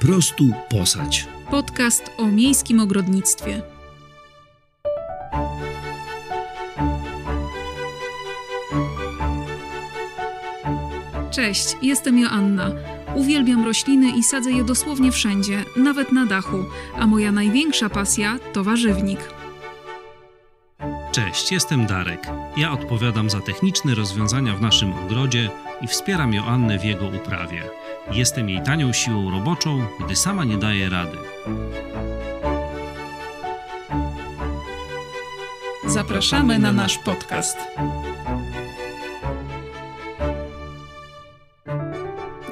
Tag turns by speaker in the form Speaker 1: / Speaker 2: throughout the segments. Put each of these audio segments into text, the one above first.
Speaker 1: Po prostu posadź.
Speaker 2: Podcast o miejskim ogrodnictwie. Cześć, jestem Joanna. Uwielbiam rośliny i sadzę je dosłownie wszędzie, nawet na dachu, a moja największa pasja to warzywnik.
Speaker 3: Cześć, jestem Darek. Ja odpowiadam za techniczne rozwiązania w naszym ogrodzie i wspieram Joannę w jego uprawie. Jestem jej tanią siłą roboczą, gdy sama nie daje rady.
Speaker 2: Zapraszamy na nasz podcast.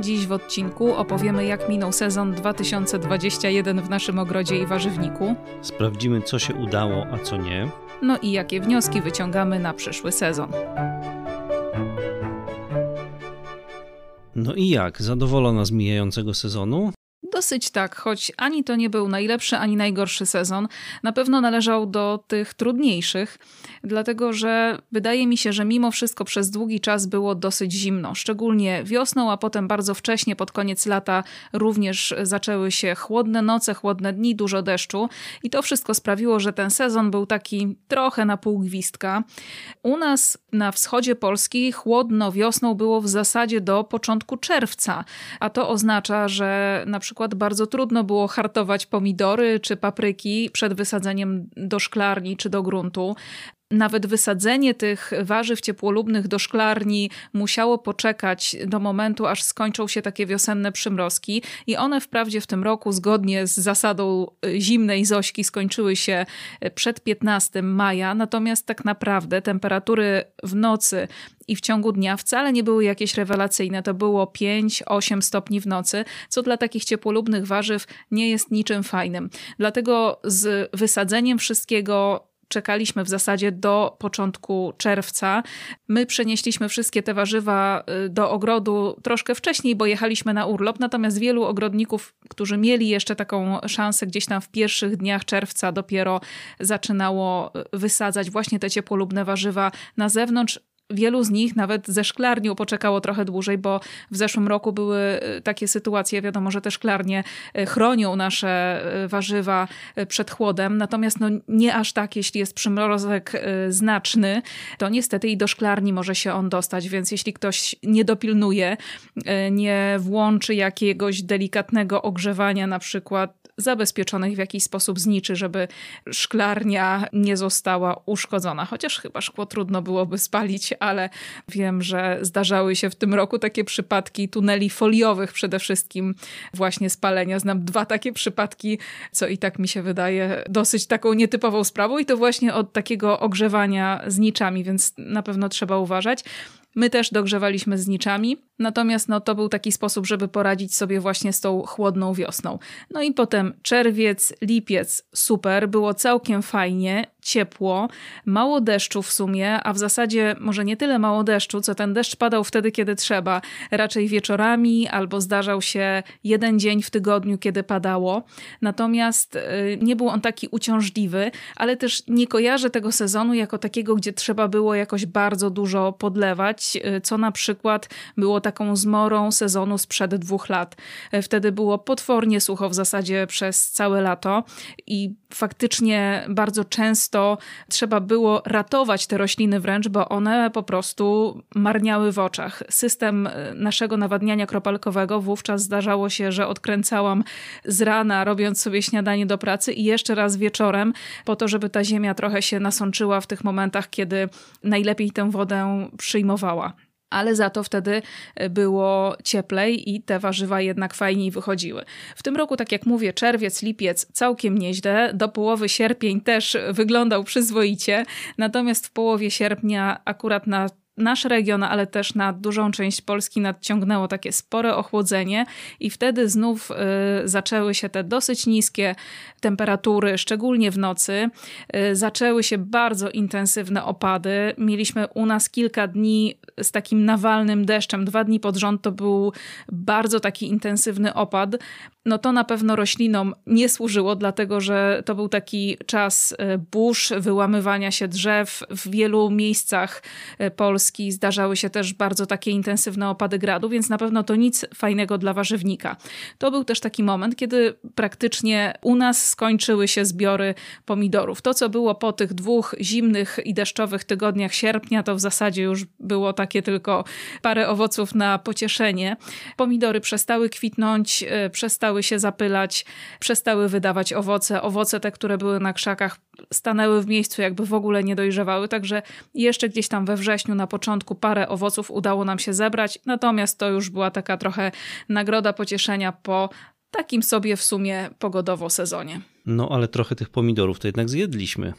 Speaker 2: Dziś w odcinku opowiemy, jak minął sezon 2021 w naszym ogrodzie i warzywniku.
Speaker 3: Sprawdzimy, co się udało, a co nie.
Speaker 2: No i jakie wnioski wyciągamy na przyszły sezon.
Speaker 3: No i jak? Zadowolona z mijającego sezonu?
Speaker 2: Dosyć tak, choć ani to nie był najlepszy, ani najgorszy sezon. Na pewno należał do tych trudniejszych, dlatego że wydaje mi się, że mimo wszystko przez długi czas było dosyć zimno. Szczególnie wiosną, a potem bardzo wcześnie, pod koniec lata, również zaczęły się chłodne noce, chłodne dni, dużo deszczu. I to wszystko sprawiło, że ten sezon był taki trochę na pół gwizdka. U nas na wschodzie Polski chłodno wiosną było w zasadzie do początku czerwca, a to oznacza, że na przykład bardzo trudno było hartować pomidory czy papryki przed wysadzeniem do szklarni czy do gruntu. Nawet wysadzenie tych warzyw ciepłolubnych do szklarni musiało poczekać do momentu, aż skończą się takie wiosenne przymrozki. I one wprawdzie w tym roku, zgodnie z zasadą zimnej Zośki, skończyły się przed 15 maja. Natomiast tak naprawdę temperatury w nocy i w ciągu dnia wcale nie były jakieś rewelacyjne. To było 5-8 stopni w nocy, co dla takich ciepłolubnych warzyw nie jest niczym fajnym. Dlatego z wysadzeniem wszystkiego czekaliśmy w zasadzie do początku czerwca. My przenieśliśmy wszystkie te warzywa y, do ogrodu troszkę wcześniej, bo jechaliśmy na urlop, natomiast wielu ogrodników, którzy mieli jeszcze taką szansę gdzieś tam w pierwszych dniach czerwca dopiero zaczynało y, wysadzać właśnie te ciepłolubne warzywa na zewnątrz Wielu z nich nawet ze szklarnią poczekało trochę dłużej, bo w zeszłym roku były e, takie sytuacje, wiadomo, że te szklarnie e, chronią nasze e, warzywa przed chłodem, natomiast no nie aż tak, jeśli jest przymrozek znaczny, to niestety i do szklarni może się on dostać, więc jeśli ktoś nie dopilnuje, nie włączy jakiegoś delikatnego ogrzewania na przykład zabezpieczonych w jakiś sposób zniczy, żeby szklarnia nie została uszkodzona. Chociaż chyba szkło trudno byłoby spalić, ale wiem, że zdarzały się w tym roku takie przypadki tuneli foliowych przede wszystkim właśnie spalenia. Znam dwa takie przypadki, co i tak mi się wydaje dosyć taką nietypową sprawą i to właśnie od takiego ogrzewania zniczami, więc na pewno trzeba uważać. My też dogrzewaliśmy z niczami, natomiast no, to był taki sposób, żeby poradzić sobie właśnie z tą chłodną wiosną. No i potem czerwiec, lipiec, super, było całkiem fajnie, ciepło, mało deszczu w sumie, a w zasadzie może nie tyle mało deszczu, co ten deszcz padał wtedy, kiedy trzeba, raczej wieczorami albo zdarzał się jeden dzień w tygodniu, kiedy padało. Natomiast y, nie był on taki uciążliwy, ale też nie kojarzę tego sezonu jako takiego, gdzie trzeba było jakoś bardzo dużo podlewać Y, co na przykład było taką zmorą sezonu sprzed dwóch lat. Y, wtedy było potwornie sucho w zasadzie przez całe lato i faktycznie bardzo często trzeba było ratować te rośliny wręcz, bo one po prostu marniały w oczach. System y, naszego nawadniania kropelkowego wówczas zdarzało się, że odkręcałam z rana, robiąc sobie śniadanie do pracy i jeszcze raz wieczorem, po to, żeby ta ziemia trochę się nasączyła w tych momentach, kiedy najlepiej tę wodę przyjmowała ale za to wtedy e, było cieplej i te warzywa jednak fajniej wychodziły. W tym roku, tak jak mówię, czerwiec, lipiec całkiem nieźle, do połowy sierpień też wyglądał przyzwoicie, natomiast w połowie sierpnia akurat na nasz region, ale też na dużą część Polski nadciągnęło takie spore ochłodzenie i wtedy znów y, zaczęły się te dosyć niskie temperatury, szczególnie w nocy. Y, zaczęły się bardzo intensywne opady. Mieliśmy u nas kilka dni z takim nawalnym deszczem. Dwa dni pod rząd to był bardzo taki intensywny opad no to na pewno roślinom nie służyło, dlatego że to był taki czas e, burz, wyłamywania się drzew. W wielu miejscach e, Polski zdarzały się też bardzo takie intensywne opady gradu, więc na pewno to nic fajnego dla warzywnika. To był też taki moment, kiedy praktycznie u nas skończyły się zbiory pomidorów. To, co było po tych dwóch zimnych i deszczowych tygodniach sierpnia, to w zasadzie już było takie tylko parę owoców na pocieszenie. Pomidory przestały kwitnąć, przestały przestały się zapylać, przestały wydawać owoce. Owoce te, które były na krzakach, stanęły w miejscu, jakby w ogóle nie dojrzewały. Także jeszcze gdzieś tam we wrześniu, na początku, parę owoców udało nam się zebrać. Natomiast to już była taka trochę nagroda pocieszenia po takim sobie w sumie pogodowo sezonie.
Speaker 3: No ale trochę tych pomidorów to jednak zjedliśmy.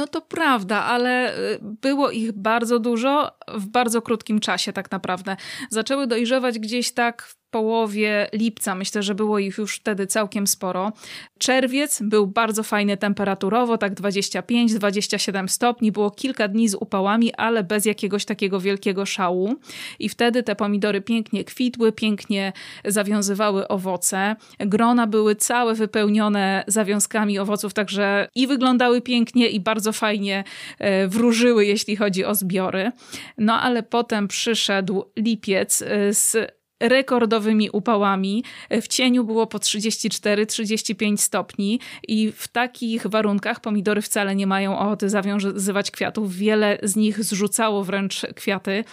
Speaker 2: No to prawda, ale y, było ich bardzo dużo w bardzo krótkim czasie, tak naprawdę. Zaczęły dojrzewać gdzieś tak połowie lipca. Myślę, że było ich już wtedy całkiem sporo. Czerwiec był bardzo fajny temperaturowo, tak 25-27 stopni. Było kilka dni z upałami, ale bez jakiegoś takiego wielkiego szału. I wtedy te pomidory pięknie kwitły, pięknie zawiązywały owoce. Grona były całe wypełnione zawiązkami owoców, także i wyglądały pięknie, i bardzo fajnie e, wróżyły, jeśli chodzi o zbiory. No ale potem przyszedł lipiec e, z rekordowymi upałami. W cieniu było po 34-35 stopni i w takich warunkach pomidory wcale nie mają ochoty zawiązywać kwiatów. Wiele z nich zrzucało wręcz kwiaty.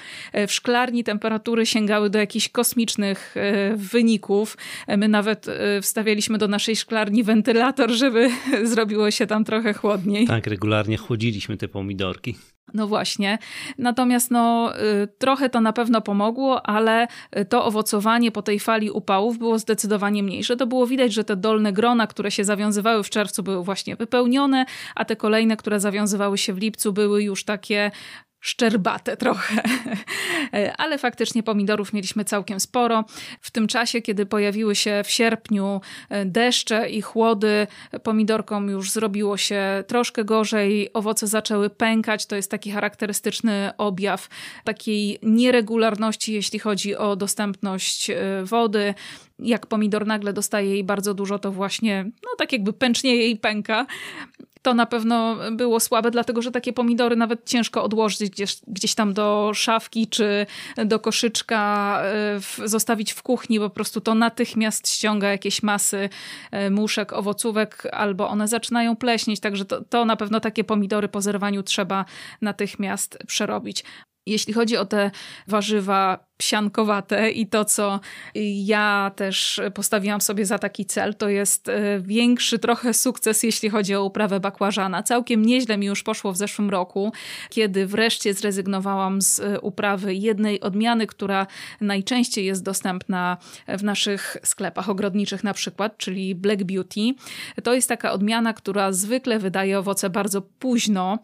Speaker 2: W szklarni temperatury sięgały do jakichś kosmicznych e, wyników. My nawet e, wstawialiśmy do naszej szklarni wentylator, żeby zrobiło się tam trochę chłodniej.
Speaker 3: Tak, regularnie chłodziliśmy te pomidorki.
Speaker 2: No właśnie. Natomiast no, y, trochę to na pewno pomogło, ale y, to owocowanie po tej fali upałów było zdecydowanie mniejsze. To było widać, że te dolne grona, które się zawiązywały w czerwcu, były właśnie wypełnione, a te kolejne, które zawiązywały się w lipcu, były już takie szczerbate trochę, ale faktycznie pomidorów mieliśmy całkiem sporo. W tym czasie, kiedy pojawiły się w sierpniu e, deszcze i chłody, pomidorkom już zrobiło się troszkę gorzej, owoce zaczęły pękać. To jest taki charakterystyczny objaw takiej nieregularności, jeśli chodzi o dostępność e, wody jak pomidor nagle dostaje jej bardzo dużo, to właśnie, no tak jakby pęcznieje i pęka to na pewno było słabe, dlatego że takie pomidory nawet ciężko odłożyć gdzieś, gdzieś tam do szafki czy do koszyczka, e, w, zostawić w kuchni, po prostu to natychmiast ściąga jakieś masy e, muszek, owocówek, albo one zaczynają pleśnieć, także to, to na pewno takie pomidory po zerwaniu trzeba natychmiast przerobić. Jeśli chodzi o te warzywa psiankowate i to, co ja też postawiłam sobie za taki cel, to jest e, większy trochę sukces, jeśli chodzi o uprawę bakłażana. Całkiem nieźle mi już poszło w zeszłym roku, kiedy wreszcie zrezygnowałam z e, uprawy jednej odmiany, która najczęściej jest dostępna w naszych sklepach ogrodniczych na przykład, czyli Black Beauty. To jest taka odmiana, która zwykle wydaje owoce bardzo późno,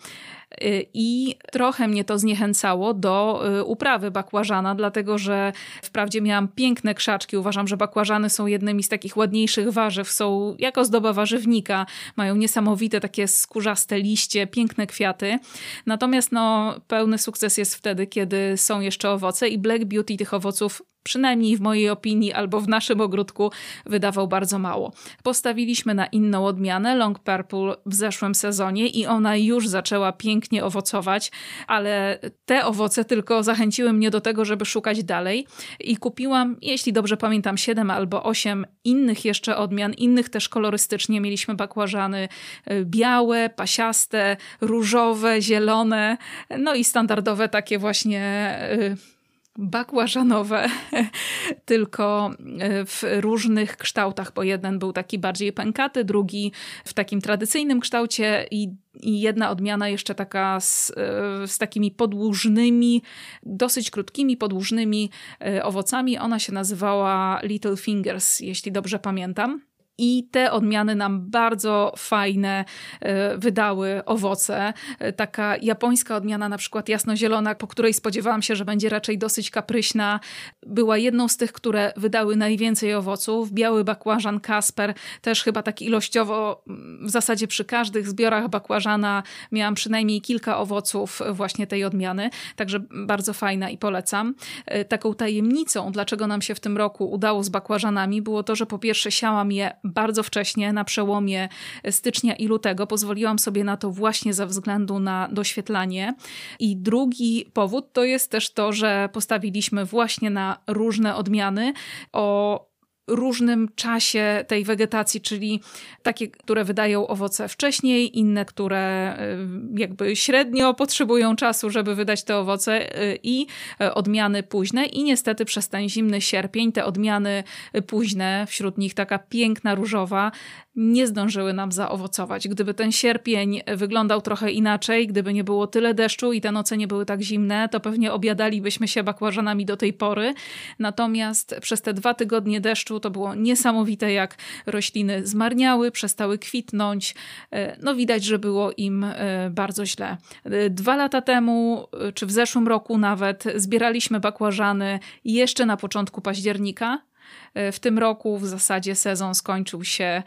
Speaker 2: Y, I trochę mnie to zniechęcało do uprawy bakłażana, dlatego że wprawdzie miałam piękne krzaczki. Uważam, że bakłażany są jednymi z takich ładniejszych warzyw. Są jako zdoba warzywnika, mają niesamowite takie skórzaste liście, piękne kwiaty. Natomiast no, pełny sukces jest wtedy, kiedy są jeszcze owoce i Black Beauty tych owoców przynajmniej w mojej opinii albo w naszym ogródku, wydawał bardzo mało. Postawiliśmy na inną odmianę, Long Purple, w zeszłym sezonie i ona już zaczęła pięknie owocować, ale te owoce tylko zachęciły mnie do tego, żeby szukać dalej i kupiłam, jeśli dobrze pamiętam, 7 albo 8 innych jeszcze odmian, innych też kolorystycznie. Mieliśmy bakłażany y, białe, pasiaste, różowe, zielone, no i standardowe takie właśnie y, bakłażanowe, tylko e, w różnych kształtach, bo jeden był taki bardziej pękaty, drugi w takim tradycyjnym kształcie i, i jedna odmiana jeszcze taka z, e, z takimi podłużnymi, dosyć krótkimi, podłużnymi e, owocami. Ona się nazywała Little Fingers, jeśli dobrze pamiętam. I te odmiany nam bardzo fajne e, wydały owoce. E, taka japońska odmiana, na przykład jasnozielona, po której spodziewałam się, że będzie raczej dosyć kapryśna, była jedną z tych, które wydały najwięcej owoców. Biały bakłażan Kasper, też chyba tak ilościowo, w zasadzie przy każdych zbiorach bakłażana miałam przynajmniej kilka owoców właśnie tej odmiany, także bardzo fajna i polecam. E, taką tajemnicą, dlaczego nam się w tym roku udało z bakłażanami, było to, że po pierwsze siałam je bardzo wcześnie, na przełomie stycznia i lutego. Pozwoliłam sobie na to właśnie ze względu na doświetlanie. I drugi powód to jest też to, że postawiliśmy właśnie na różne odmiany o różnym czasie tej wegetacji, czyli takie, które wydają owoce wcześniej, inne, które y, jakby średnio potrzebują czasu, żeby wydać te owoce y, i y, odmiany późne. I niestety przez ten zimny sierpień te odmiany późne, wśród nich taka piękna różowa, nie zdążyły nam zaowocować. Gdyby ten sierpień wyglądał trochę inaczej, gdyby nie było tyle deszczu i te noce nie były tak zimne, to pewnie obiadalibyśmy się bakłażanami do tej pory. Natomiast przez te dwa tygodnie deszczu to było niesamowite, jak rośliny zmarniały, przestały kwitnąć. E, no widać, że było im e, bardzo źle. E, dwa lata temu, czy w zeszłym roku nawet, zbieraliśmy bakłażany jeszcze na początku października. W tym roku w zasadzie sezon skończył się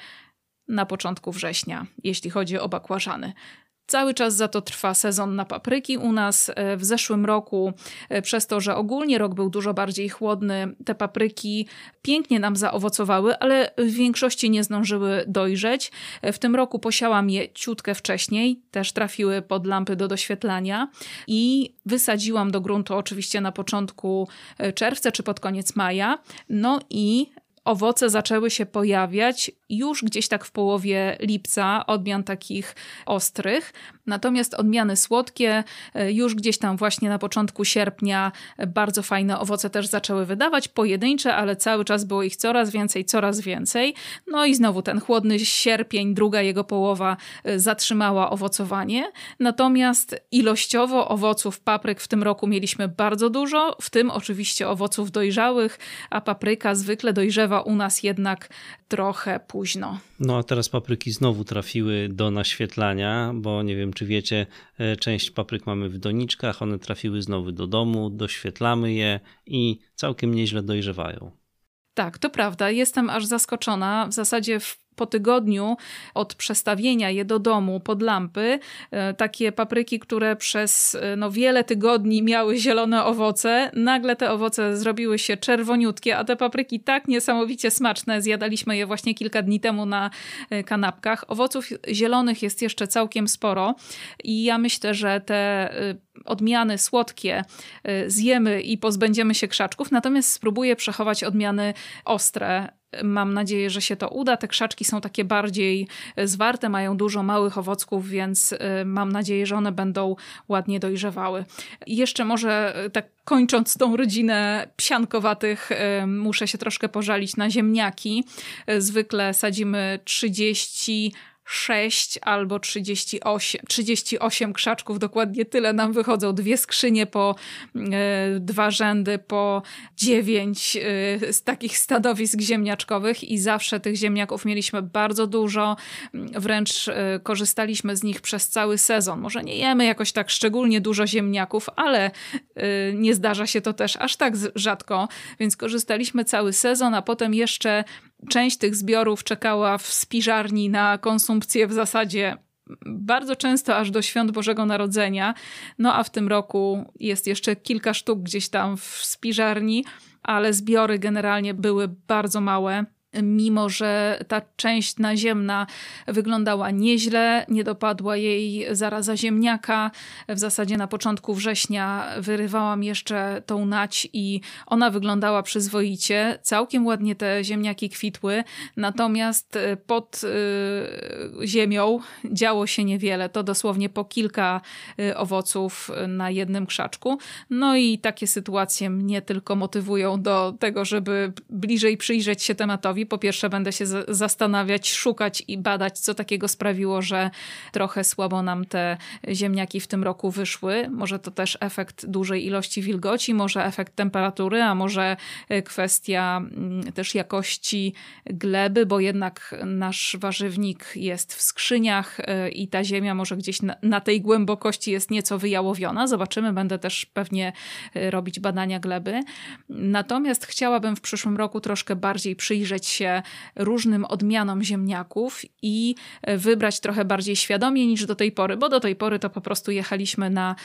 Speaker 2: na początku września, jeśli chodzi o bakłażany. Cały czas za to trwa sezon na papryki u nas. E, w zeszłym roku, e, przez to, że ogólnie rok był dużo bardziej chłodny, te papryki pięknie nam zaowocowały, ale w większości nie zdążyły dojrzeć. E, w tym roku posiałam je ciutkę wcześniej, też trafiły pod lampy do doświetlania i wysadziłam do gruntu oczywiście na początku czerwca czy pod koniec maja. No i owoce zaczęły się pojawiać już gdzieś tak w połowie lipca, odmian takich ostrych. Natomiast odmiany słodkie e, już gdzieś tam właśnie na początku sierpnia bardzo fajne owoce też zaczęły wydawać, pojedyncze, ale cały czas było ich coraz więcej, coraz więcej. No i znowu ten chłodny sierpień, druga jego połowa e, zatrzymała owocowanie. Natomiast ilościowo owoców papryk w tym roku mieliśmy bardzo dużo, w tym oczywiście owoców dojrzałych, a papryka zwykle dojrzewa u nas jednak trochę późno.
Speaker 1: No a teraz papryki znowu trafiły do naświetlania, bo nie wiem czy wiecie, e, część papryk mamy w doniczkach, one trafiły znowu do domu, doświetlamy je i całkiem nieźle dojrzewają.
Speaker 2: Tak, to prawda. Jestem aż zaskoczona. W zasadzie w po tygodniu od przestawienia je do domu pod lampy, e, takie papryki, które przez e, no, wiele tygodni miały zielone owoce, nagle te owoce zrobiły się czerwoniutkie, a te papryki tak niesamowicie smaczne, zjadaliśmy je właśnie kilka dni temu na e, kanapkach. Owoców zielonych jest jeszcze całkiem sporo i ja myślę, że te odmiany słodkie zjemy i pozbędziemy się krzaczków, natomiast spróbuję przechować odmiany ostre, Mam nadzieję, że się to uda. Te krzaczki są takie bardziej zwarte, mają dużo małych owocków, więc y, mam nadzieję, że one będą ładnie dojrzewały. Jeszcze może y, tak kończąc tą rodzinę psiankowatych, muszę się troszkę pożalić na ziemniaki. Zwykle sadzimy 30 6 albo 38, 38 krzaczków, dokładnie tyle nam wychodzą. Dwie skrzynie po e, dwa rzędy, po dziewięć e, z takich stanowisk ziemniaczkowych i zawsze tych ziemniaków mieliśmy bardzo dużo, wręcz e, korzystaliśmy z nich przez cały sezon. Może nie jemy jakoś tak szczególnie dużo ziemniaków, ale nie zdarza się to też aż tak rzadko, więc korzystaliśmy cały sezon, a potem jeszcze część tych zbiorów czekała w spiżarni na konsumpcję w zasadzie bardzo często aż do świąt Bożego Narodzenia. No a w tym roku jest jeszcze kilka sztuk gdzieś tam w spiżarni, ale zbiory generalnie były bardzo małe mimo że ta część naziemna wyglądała nieźle, nie dopadła jej zaraza ziemniaka. W zasadzie na początku września wyrywałam jeszcze tą nać i ona wyglądała przyzwoicie. Całkiem ładnie te ziemniaki kwitły, natomiast e, pod y, ziemią działo się niewiele. To dosłownie po kilka y, owoców na jednym krzaczku. No i takie sytuacje mnie tylko motywują do tego, żeby bliżej przyjrzeć się tematowi, po pierwsze będę się zastanawiać, szukać i badać, co takiego sprawiło, że trochę słabo nam te ziemniaki w tym roku wyszły. Może to też efekt dużej ilości wilgoci, może efekt temperatury, a może e, kwestia mm, też jakości gleby, bo jednak nasz warzywnik jest w skrzyniach e, i ta ziemia może gdzieś na, na tej głębokości jest nieco wyjałowiona. Zobaczymy, będę też pewnie e, robić badania gleby. Natomiast chciałabym w przyszłym roku troszkę bardziej przyjrzeć się różnym odmianom ziemniaków i wybrać trochę bardziej świadomie niż do tej pory, bo do tej pory to po prostu jechaliśmy na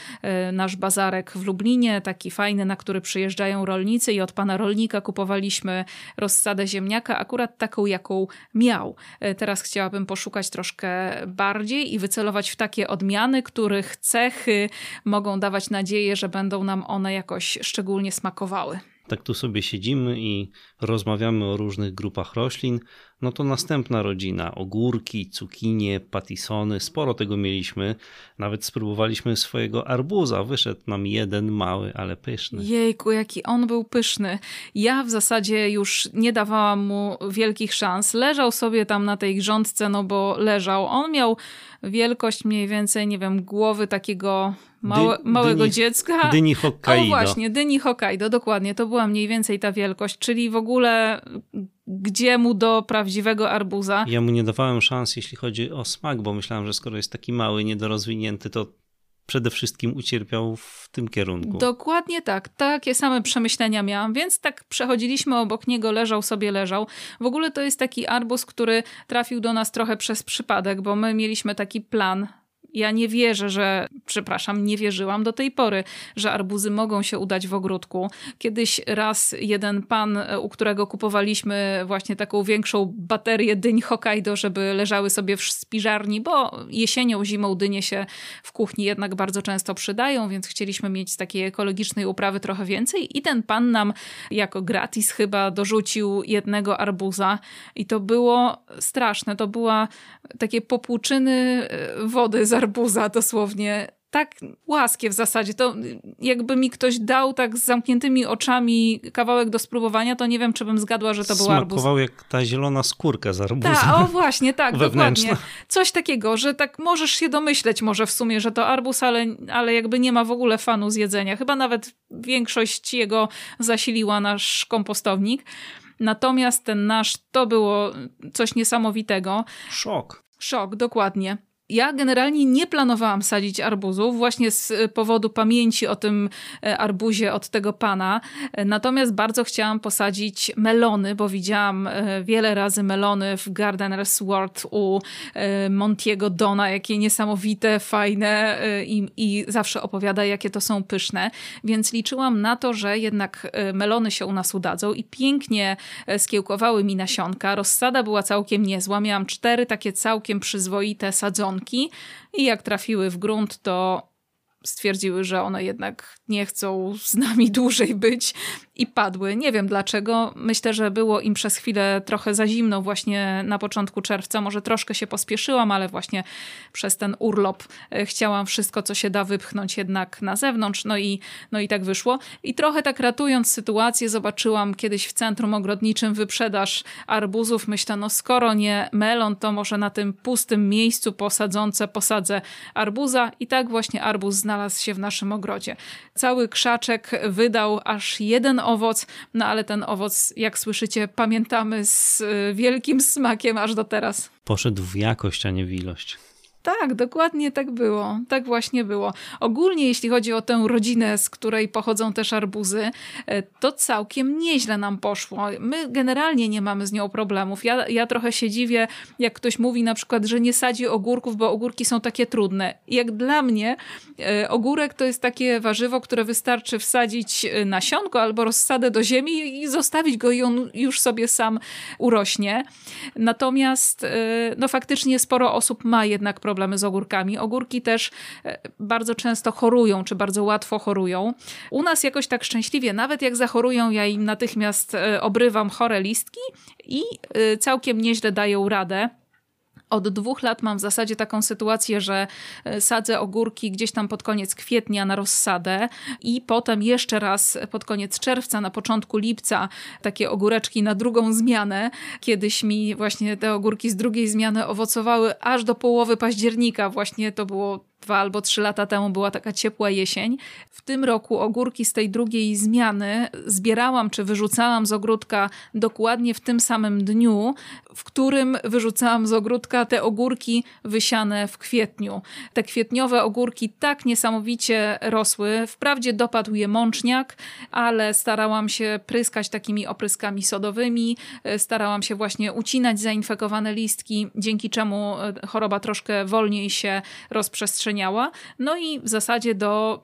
Speaker 2: nasz bazarek w Lublinie, taki fajny, na który przyjeżdżają rolnicy i od pana rolnika kupowaliśmy rozsadę ziemniaka, akurat taką, jaką miał. E, teraz chciałabym poszukać troszkę bardziej i wycelować w takie odmiany, których cechy mogą dawać nadzieję, że będą nam one jakoś szczególnie smakowały
Speaker 1: tak tu sobie siedzimy i rozmawiamy o różnych grupach roślin, no to następna rodzina, ogórki, cukinie, patisony, sporo tego mieliśmy. Nawet spróbowaliśmy swojego arbuza, wyszedł nam jeden mały, ale pyszny.
Speaker 2: Jejku, jaki on był pyszny. Ja w zasadzie już nie dawałam mu wielkich szans. Leżał sobie tam na tej grządce, no bo leżał. On miał wielkość mniej więcej, nie wiem, głowy takiego Małe, Dy, małego
Speaker 1: dyni,
Speaker 2: dziecka.
Speaker 1: Dyni Hokkaido.
Speaker 2: O właśnie, dyni Hokkaido, dokładnie. To była mniej więcej ta wielkość, czyli w ogóle gdzie mu do prawdziwego arbuza.
Speaker 1: Ja mu nie dawałem szans, jeśli chodzi o smak, bo myślałem, że skoro jest taki mały, niedorozwinięty, to przede wszystkim ucierpiał w tym kierunku.
Speaker 2: Dokładnie tak. Takie same przemyślenia miałam, więc tak przechodziliśmy obok niego, leżał sobie, leżał. W ogóle to jest taki arbuz, który trafił do nas trochę przez przypadek, bo my mieliśmy taki plan ja nie wierzę, że, przepraszam, nie wierzyłam do tej pory, że arbuzy mogą się udać w ogródku. Kiedyś raz jeden pan, u którego kupowaliśmy właśnie taką większą baterię dyń Hokkaido, żeby leżały sobie w spiżarni, bo jesienią, zimą dynie się w kuchni jednak bardzo często przydają, więc chcieliśmy mieć z takiej ekologicznej uprawy trochę więcej i ten pan nam jako gratis chyba dorzucił jednego arbuza i to było straszne. To była takie popłuczyny e, wody z arbuza dosłownie tak łaskie w zasadzie. To jakby mi ktoś dał tak z zamkniętymi oczami kawałek do spróbowania, to nie wiem, czy bym zgadła, że to był arbuz.
Speaker 1: Smakował jak ta zielona skórka z arbuza.
Speaker 2: Ta, o właśnie, tak, dokładnie. Coś takiego, że tak możesz się domyśleć może w sumie, że to arbuz, ale, ale jakby nie ma w ogóle fanu z jedzenia. Chyba nawet większość jego zasiliła nasz kompostownik. Natomiast ten nasz to było coś niesamowitego.
Speaker 1: Szok.
Speaker 2: Szok, dokładnie. Ja generalnie nie planowałam sadzić arbuzów, właśnie z e, powodu pamięci o tym e, arbuzie od tego pana. E, natomiast bardzo chciałam posadzić melony, bo widziałam wiele razy melony w Gardener's World u Montiego Dona, jakie niesamowite, fajne i, i zawsze opowiada, jakie to są pyszne. Więc liczyłam na to, że jednak melony się u nas udadzą i pięknie skiełkowały mi nasionka. Rozsada była całkiem niezła. Miałam cztery takie całkiem przyzwoite sadzonki i jak trafiły w grunt, to stwierdziły, że one jednak nie chcą z nami dłużej być i padły. Nie wiem dlaczego. Myślę, że było im przez chwilę trochę za zimno właśnie na początku czerwca. Może troszkę się pospieszyłam, ale właśnie przez ten urlop e, chciałam wszystko, co się da wypchnąć jednak na zewnątrz. No i, no i tak wyszło. I trochę tak ratując sytuację, zobaczyłam kiedyś w centrum ogrodniczym wyprzedaż arbuzów. Myślę, no skoro nie melon, to może na tym pustym miejscu posadzące posadzę arbuza. I tak właśnie arbuz znalazł się w naszym ogrodzie. Cały krzaczek wydał aż jeden owoc, no ale ten owoc, jak słyszycie, pamiętamy z y, wielkim smakiem aż do teraz.
Speaker 1: Poszedł w jakość, a nie w ilość.
Speaker 2: Tak, dokładnie tak było. Tak właśnie było. Ogólnie, jeśli chodzi o tę rodzinę, z której pochodzą też arbuzy, e, to całkiem nieźle nam poszło. My generalnie nie mamy z nią problemów. Ja, ja trochę się dziwię, jak ktoś mówi na przykład, że nie sadzi ogórków, bo ogórki są takie trudne. Jak dla mnie, e, ogórek to jest takie warzywo, które wystarczy wsadzić e, nasionko albo rozsadę do ziemi i zostawić go i on już sobie sam urośnie. Natomiast, no faktycznie sporo osób ma jednak problem problemy z ogórkami. Ogórki też e, bardzo często chorują, czy bardzo łatwo chorują. U nas jakoś tak szczęśliwie, nawet jak zachorują, ja im natychmiast e, obrywam chore listki i e, całkiem nieźle dają radę Od dwóch lat mam w zasadzie taką sytuację, że e, sadzę ogórki gdzieś tam pod koniec kwietnia na rozsadę i potem jeszcze raz pod koniec czerwca, na początku lipca takie ogóreczki na drugą zmianę. Kiedyś mi właśnie te ogórki z drugiej zmiany owocowały aż do połowy października. Właśnie to było dwa albo trzy lata temu była taka ciepła jesień. W tym roku ogórki z tej drugiej zmiany zbierałam czy wyrzucałam z ogródka dokładnie w tym samym dniu, w którym wyrzucałam z ogródka te ogórki wysiane w kwietniu. Te kwietniowe ogórki tak niesamowicie rosły. Wprawdzie dopadł je mączniak, ale starałam się pryskać takimi opryskami sodowymi, starałam się właśnie ucinać zainfekowane listki, dzięki czemu choroba troszkę wolniej się rozprzestrzeniała no i w zasadzie do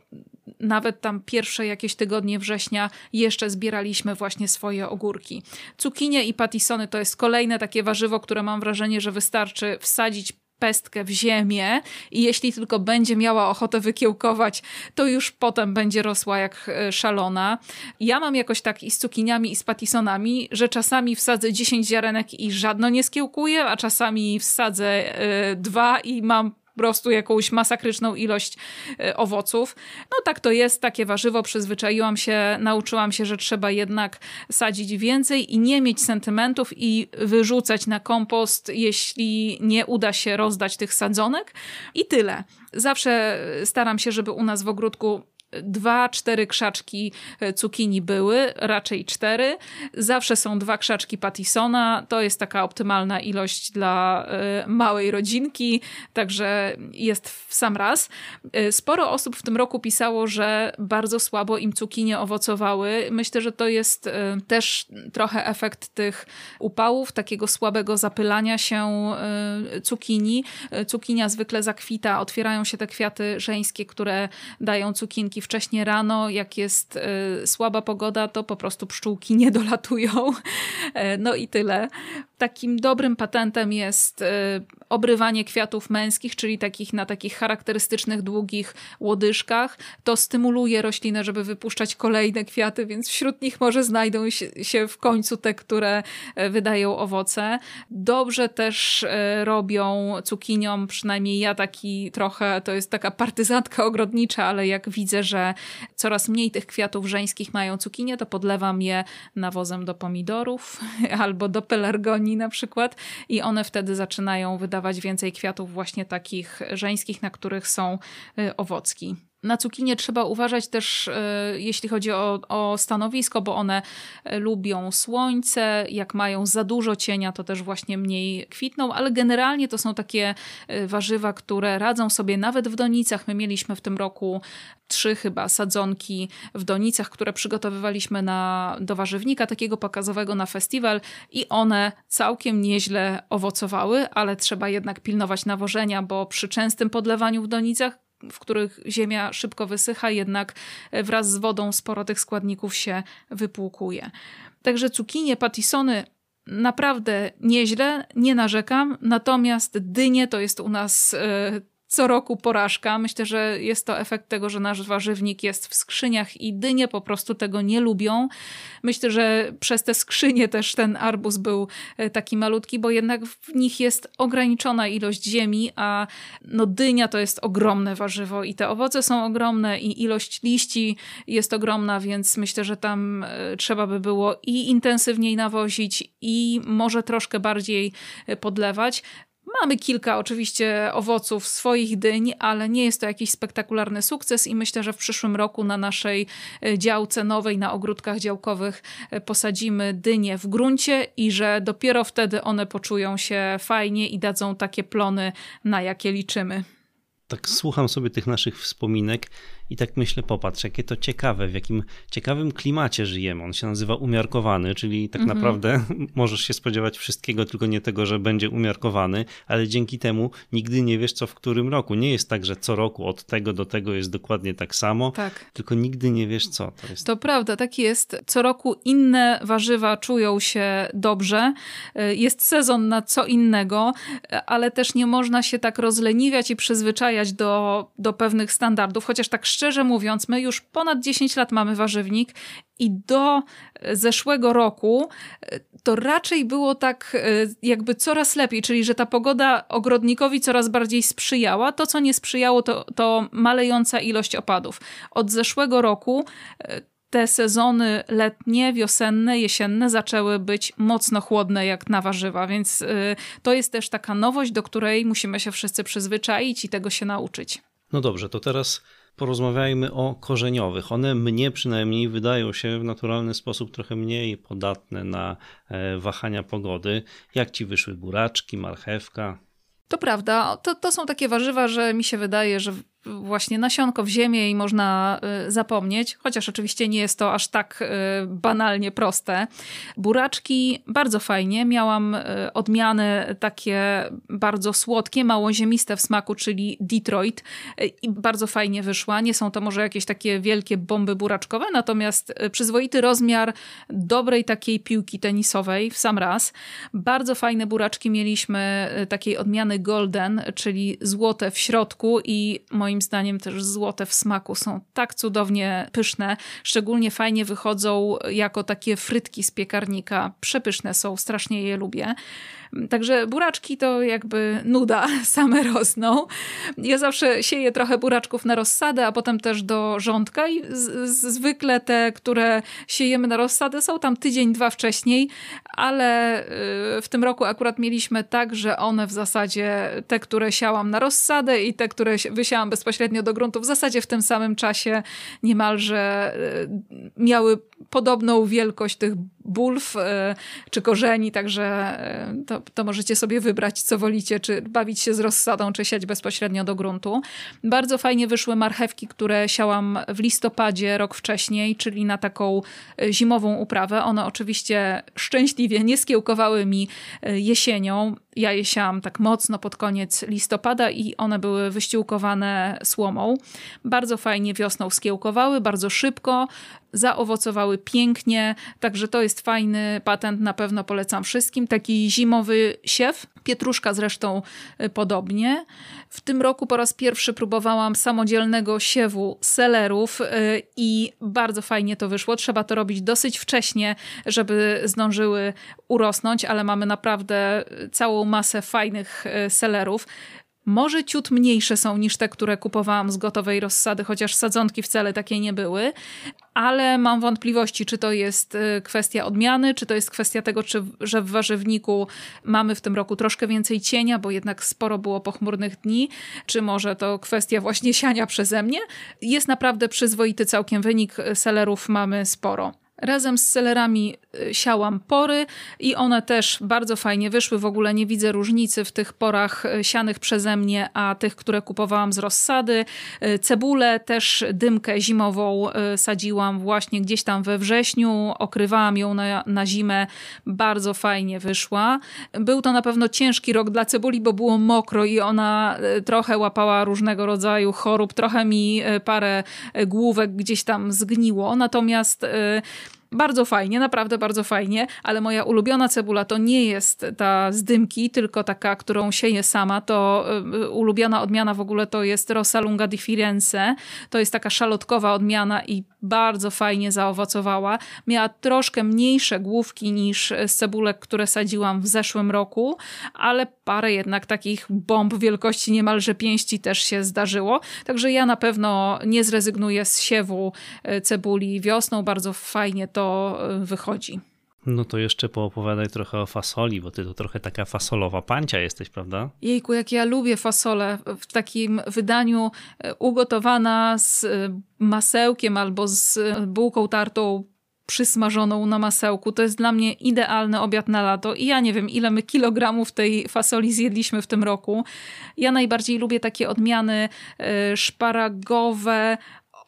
Speaker 2: nawet tam pierwsze jakieś tygodnie września jeszcze zbieraliśmy właśnie swoje ogórki. Cukinie i patisony to jest kolejne takie warzywo, które mam wrażenie, że wystarczy wsadzić pestkę w ziemię i jeśli tylko będzie miała ochotę wykiełkować, to już potem będzie rosła jak e, szalona. Ja mam jakoś tak i z cukiniami i z patisonami, że czasami wsadzę 10 ziarenek i żadno nie skiełkuje, a czasami wsadzę y, dwa i mam prostu jakąś masakryczną ilość e, owoców. No tak to jest, takie warzywo, przyzwyczaiłam się, nauczyłam się, że trzeba jednak sadzić więcej i nie mieć sentymentów i wyrzucać na kompost, jeśli nie uda się rozdać tych sadzonek. I tyle. Zawsze staram się, żeby u nas w ogródku dwa, cztery krzaczki e, cukinii były, raczej cztery. Zawsze są dwa krzaczki patisona. To jest taka optymalna ilość dla e, małej rodzinki, także jest w sam raz. E, sporo osób w tym roku pisało, że bardzo słabo im cukinie owocowały. Myślę, że to jest też trochę efekt tych upałów, takiego słabego zapylania się cukinii. Cukinia zwykle zakwita, otwierają się te kwiaty żeńskie, które dają cukinki wcześnie rano, jak jest y, słaba pogoda, to po prostu pszczółki nie dolatują. E, no i tyle. Takim dobrym patentem jest y, obrywanie kwiatów męskich, czyli takich na takich charakterystycznych, długich łodyżkach. To stymuluje roślinę, żeby wypuszczać kolejne kwiaty, więc wśród nich może znajdą się w końcu te, które e, wydają owoce. Dobrze też e, robią cukiniom, przynajmniej ja taki trochę, to jest taka partyzantka ogrodnicza, ale jak widzę, że coraz mniej tych kwiatów żeńskich mają cukinie, to podlewam je nawozem do pomidorów albo do pelargonii na przykład i one wtedy zaczynają wydawać więcej kwiatów właśnie takich żeńskich, na których są y, owocki. Na cukinie trzeba uważać też, e, jeśli chodzi o, o, stanowisko, bo one e, lubią słońce. Jak mają za dużo cienia, to też właśnie mniej kwitną, ale generalnie to są takie e, warzywa, które radzą sobie nawet w donicach. My mieliśmy w tym roku trzy chyba sadzonki w donicach, które przygotowywaliśmy na, do warzywnika takiego pokazowego na festiwal i one całkiem nieźle owocowały, ale trzeba jednak pilnować nawożenia, bo przy częstym podlewaniu w donicach w których ziemia szybko wysycha, jednak wraz z wodą sporo tych składników się wypłukuje. Także cukinie, patisony naprawdę nieźle, nie narzekam, natomiast dynie to jest u nas e, co roku porażka. Myślę, że jest to efekt tego, że nasz warzywnik jest w skrzyniach i dynie po prostu tego nie lubią. Myślę, że przez te skrzynie też ten arbuz był e, taki malutki, bo jednak w nich jest ograniczona ilość ziemi, a no dynia to jest ogromne warzywo i te owoce są ogromne i ilość liści jest ogromna, więc myślę, że tam e, trzeba by było i intensywniej nawozić i może troszkę bardziej e, podlewać. Mamy kilka oczywiście owoców swoich dyń, ale nie jest to jakiś spektakularny sukces i myślę, że w przyszłym roku na naszej e, działce nowej, na ogródkach działkowych e, posadzimy dynie w gruncie i że dopiero wtedy one poczują się fajnie i dadzą takie plony, na jakie liczymy.
Speaker 1: Tak słucham sobie tych naszych wspominek i tak myślę, popatrz, jakie to ciekawe, w jakim ciekawym klimacie żyjemy. On się nazywa umiarkowany, czyli tak mhm. naprawdę możesz się spodziewać wszystkiego, tylko nie tego, że będzie umiarkowany, ale dzięki temu nigdy nie wiesz, co w którym roku. Nie jest tak, że co roku od tego do tego jest dokładnie tak samo, tak. tylko nigdy nie wiesz, co to jest.
Speaker 2: To prawda, tak jest. Co roku inne warzywa czują się dobrze. Jest sezon na co innego, ale też nie można się tak rozleniwiać i przyzwyczajać do, do pewnych standardów, chociaż tak szczerze mówiąc, my już ponad 10 lat mamy warzywnik i do zeszłego roku e, to raczej było tak e, jakby coraz lepiej, czyli że ta pogoda ogrodnikowi coraz bardziej sprzyjała. To, co nie sprzyjało, to, to malejąca ilość opadów. Od zeszłego roku e, te sezony letnie, wiosenne, jesienne zaczęły być mocno chłodne jak na warzywa, więc to jest też taka nowość, do której musimy się wszyscy przyzwyczaić i tego się nauczyć.
Speaker 1: No dobrze, to teraz porozmawiajmy o korzeniowych. One mnie przynajmniej wydają się w naturalny sposób trochę mniej podatne na e, wahania pogody. Jak ci wyszły buraczki, marchewka?
Speaker 2: To prawda. To, to są takie warzywa, że mi się wydaje, że właśnie nasionko w ziemię i można y, zapomnieć, chociaż oczywiście nie jest to aż tak y, banalnie proste. Buraczki bardzo fajnie. Miałam y, odmiany takie bardzo słodkie, mało ziemiste w smaku, czyli Detroit i bardzo fajnie wyszła. Nie są to może jakieś takie wielkie bomby buraczkowe, natomiast przyzwoity rozmiar dobrej takiej piłki tenisowej w sam raz. Bardzo fajne buraczki mieliśmy takiej odmiany golden, czyli złote w środku i moim moim zdaniem też złote w smaku. Są tak cudownie pyszne. Szczególnie fajnie wychodzą jako takie frytki z piekarnika. Przepyszne są, strasznie je lubię. Także buraczki to jakby nuda, same rosną. Ja zawsze sieję trochę buraczków na rozsadę, a potem też do rządka i z, zwykle te, które siejemy na rozsadę są tam tydzień, dwa wcześniej, ale y, w tym roku akurat mieliśmy tak, że one w zasadzie, te, które siałam na rozsadę i te, które wysiałam bezpośrednio do gruntu, w zasadzie w tym samym czasie niemalże y, miały podobną wielkość tych bulw y, czy korzeni, także to to, możecie sobie wybrać, co wolicie, czy bawić się z rozsadą, czy siać bezpośrednio do gruntu. Bardzo fajnie wyszły marchewki, które siałam w listopadzie rok wcześniej, czyli na taką e, zimową uprawę. One oczywiście szczęśliwie nie skiełkowały mi e, jesienią. Ja je siałam tak mocno pod koniec listopada i one były wyściółkowane słomą. Bardzo fajnie wiosną skiełkowały, bardzo szybko zaowocowały pięknie, także to jest fajny patent, na pewno polecam wszystkim. Taki zimowy siew, pietruszka zresztą y, podobnie. W tym roku po raz pierwszy próbowałam samodzielnego siewu selerów y, i bardzo fajnie to wyszło. Trzeba to robić dosyć wcześnie, żeby zdążyły urosnąć, ale mamy naprawdę całą masę fajnych y, selerów. Może ciut mniejsze są niż te, które kupowałam z gotowej rozsady, chociaż sadzonki wcale takie nie były, ale mam wątpliwości, czy to jest y, kwestia odmiany, czy to jest kwestia tego, czy, że w warzywniku mamy w tym roku troszkę więcej cienia, bo jednak sporo było pochmurnych dni, czy może to kwestia właśnie siania przeze mnie. Jest naprawdę przyzwoity całkiem wynik, selerów mamy sporo. Razem z selerami y, siałam pory i one też bardzo fajnie wyszły. W ogóle nie widzę różnicy w tych porach y, sianych przeze mnie, a tych, które kupowałam z rozsady. Y, cebulę też dymkę zimową sadziłam właśnie gdzieś tam we wrześniu. Okrywałam ją na, na zimę. Bardzo fajnie wyszła. Był to na pewno ciężki rok dla cebuli, bo było mokro i ona trochę łapała różnego rodzaju chorób. Trochę mi parę główek gdzieś tam zgniło. Natomiast bardzo fajnie, naprawdę bardzo fajnie, ale moja ulubiona cebula to nie jest ta z dymki, tylko taka, którą sieję sama. To y, ulubiona odmiana w ogóle to jest Rosa Lunga di Firenze. To jest taka szalotkowa odmiana i bardzo fajnie zaowocowała. Miała troszkę mniejsze główki niż z cebulek, które sadziłam w zeszłym roku, ale parę jednak takich bomb wielkości niemalże pięści też się zdarzyło. Także ja na pewno nie zrezygnuję z siewu y, cebuli wiosną. Bardzo fajnie to y, wychodzi.
Speaker 1: No to jeszcze poopowiadaj trochę o fasoli, bo ty to trochę taka fasolowa pancia jesteś, prawda?
Speaker 2: Jejku, jak ja lubię fasolę w takim wydaniu y, ugotowana z masełkiem albo z bułką tartą przysmażoną na masełku. To jest dla mnie idealny obiad na lato i ja nie wiem, ile my kilogramów tej fasoli zjedliśmy w tym roku. Ja najbardziej lubię takie odmiany szparagowe,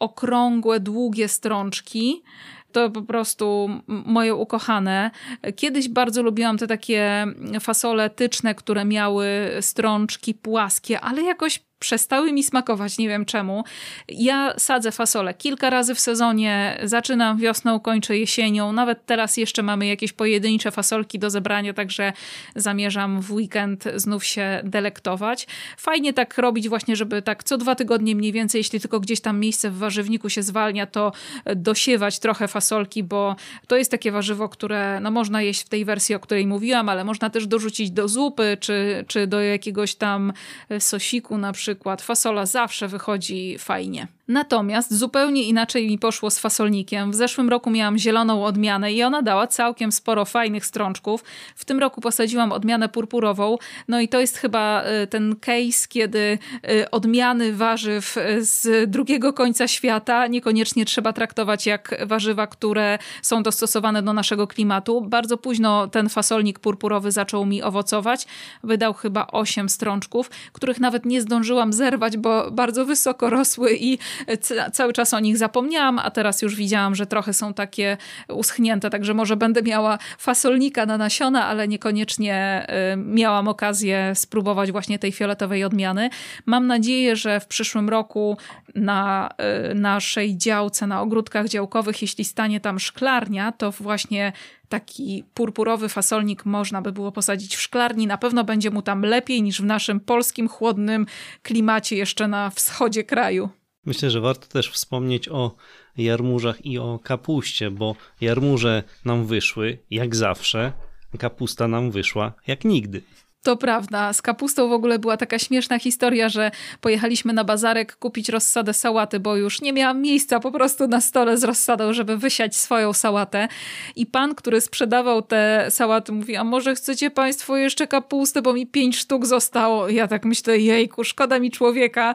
Speaker 2: okrągłe, długie strączki to po prostu moje ukochane. Kiedyś bardzo lubiłam te takie fasole tyczne, które miały strączki płaskie, ale jakoś przestały mi smakować, nie wiem czemu. Ja sadzę fasolę kilka razy w sezonie, zaczynam wiosną, kończę jesienią. Nawet teraz jeszcze mamy jakieś pojedyncze fasolki do zebrania, także zamierzam w weekend znów się delektować. Fajnie tak robić właśnie, żeby tak co dwa tygodnie mniej więcej, jeśli tylko gdzieś tam miejsce w warzywniku się zwalnia, to dosiewać trochę fasolki, bo to jest takie warzywo, które no, można jeść w tej wersji, o której mówiłam, ale można też dorzucić do zupy, czy, czy do jakiegoś tam sosiku na przykład przykład fasola zawsze wychodzi fajnie. Natomiast zupełnie inaczej mi poszło z fasolnikiem. W zeszłym roku miałam zieloną odmianę i ona dała całkiem sporo fajnych strączków. W tym roku posadziłam odmianę purpurową. No i to jest chyba y, ten case, kiedy y, odmiany warzyw y, z drugiego końca świata niekoniecznie trzeba traktować jak warzywa, które są dostosowane do naszego klimatu. Bardzo późno ten fasolnik purpurowy zaczął mi owocować. Wydał chyba 8 strączków, których nawet nie zdążyłam zerwać, bo bardzo wysoko rosły i cały czas o nich zapomniałam, a teraz już widziałam, że trochę są takie uschnięte, także może będę miała fasolnika na nasiona, ale niekoniecznie y, miałam okazję spróbować właśnie tej fioletowej odmiany. Mam nadzieję, że w przyszłym roku na y, naszej działce, na ogródkach działkowych, jeśli stanie tam szklarnia, to właśnie taki purpurowy fasolnik można by było posadzić w szklarni. Na pewno będzie mu tam lepiej niż w naszym polskim chłodnym klimacie jeszcze na wschodzie kraju.
Speaker 1: Myślę, że warto też wspomnieć o jarmużach i o kapuście, bo jarmuże nam wyszły jak zawsze, kapusta nam wyszła jak nigdy.
Speaker 2: To prawda. Z kapustą w ogóle była taka śmieszna historia, że pojechaliśmy na bazarek kupić rozsadę sałaty, bo już nie miałam miejsca po prostu na stole z rozsadą, żeby wysiać swoją sałatę. I pan, który sprzedawał te sałaty, mówi, a może chcecie państwo jeszcze kapustę, bo mi pięć sztuk zostało. I ja tak myślę, jejku, szkoda mi człowieka.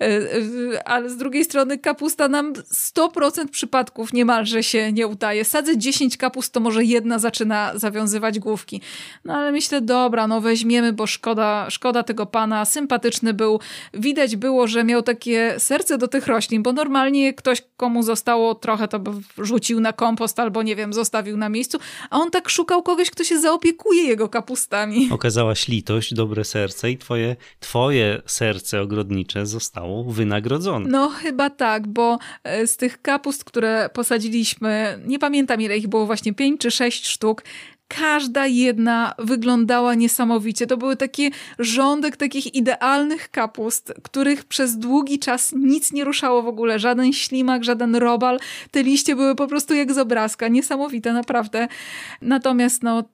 Speaker 2: E, e, ale z drugiej strony kapusta nam 100% przypadków niemalże się nie udaje. Sadzę 10 kapust, to może jedna zaczyna zawiązywać główki. No ale myślę, dobra, no weź weźmiemy, bo szkoda, szkoda tego pana. Sympatyczny był. Widać było, że miał takie serce do tych roślin, bo normalnie ktoś, komu zostało trochę, to by rzucił na kompost albo, nie wiem, zostawił na miejscu, a on tak szukał kogoś, kto się zaopiekuje jego kapustami.
Speaker 1: Okazałaś litość, dobre serce i twoje, twoje serce ogrodnicze zostało wynagrodzone.
Speaker 2: No chyba tak, bo e, z tych kapust, które posadziliśmy, nie pamiętam ile ich było, właśnie pięć czy sześć sztuk, każda jedna wyglądała niesamowicie. To były takie rządek takich idealnych kapust, których przez długi czas nic nie ruszało w ogóle. Żaden ślimak, żaden robal. Te liście były po prostu jak z obrazka. Niesamowite, naprawdę. Natomiast no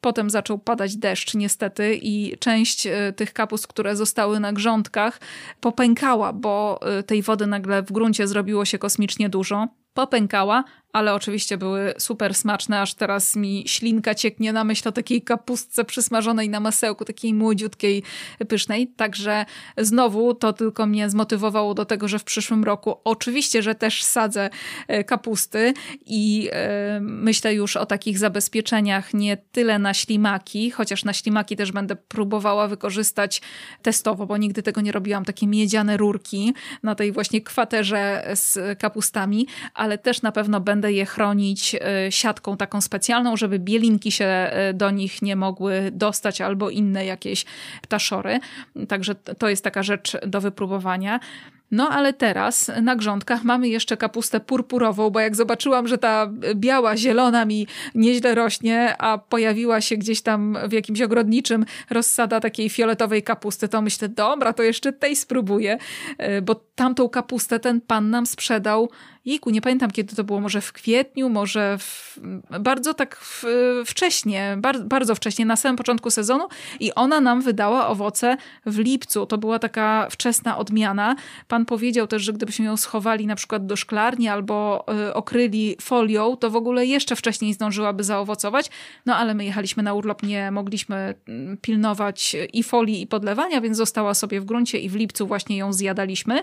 Speaker 2: Potem zaczął padać deszcz niestety i część e, tych kapust, które zostały na grządkach popękała, bo e, tej wody nagle w gruncie zrobiło się kosmicznie dużo. Popękała, ale oczywiście były super smaczne, aż teraz mi ślinka cieknie na myśl o takiej kapustce przysmażonej na masełku, takiej młodziutkiej, pysznej. Także znowu to tylko mnie zmotywowało do tego, że w przyszłym roku oczywiście, że też sadzę e, kapusty i e, myślę już o takich zabezpieczeniach nie tyle na ślimaki, chociaż na ślimaki też będę próbowała wykorzystać testowo, bo nigdy tego nie robiłam, takie miedziane rurki na tej właśnie kwaterze z kapustami, ale też na pewno będę będę je chronić e, siatką taką specjalną, żeby bielinki się e, do nich nie mogły dostać albo inne jakieś ptaszory. Także to jest taka rzecz do wypróbowania. No ale teraz na grządkach mamy jeszcze kapustę purpurową, bo jak zobaczyłam, że ta biała, zielona mi nieźle rośnie, a pojawiła się gdzieś tam w jakimś ogrodniczym rozsada takiej fioletowej kapusty, to myślę, dobra, to jeszcze tej spróbuję, e, bo tamtą kapustę ten pan nam sprzedał jejku, nie pamiętam kiedy to było, może w kwietniu, może w, bardzo tak w, wcześnie, bar, bardzo wcześnie, na samym początku sezonu i ona nam wydała owoce w lipcu. To była taka wczesna odmiana. Pan powiedział też, że gdybyśmy ją schowali na przykład do szklarni albo y, okryli folią, to w ogóle jeszcze wcześniej zdążyłaby zaowocować. No ale my jechaliśmy na urlop, nie mogliśmy mm, pilnować i folii i podlewania, więc została sobie w gruncie i w lipcu właśnie ją zjadaliśmy.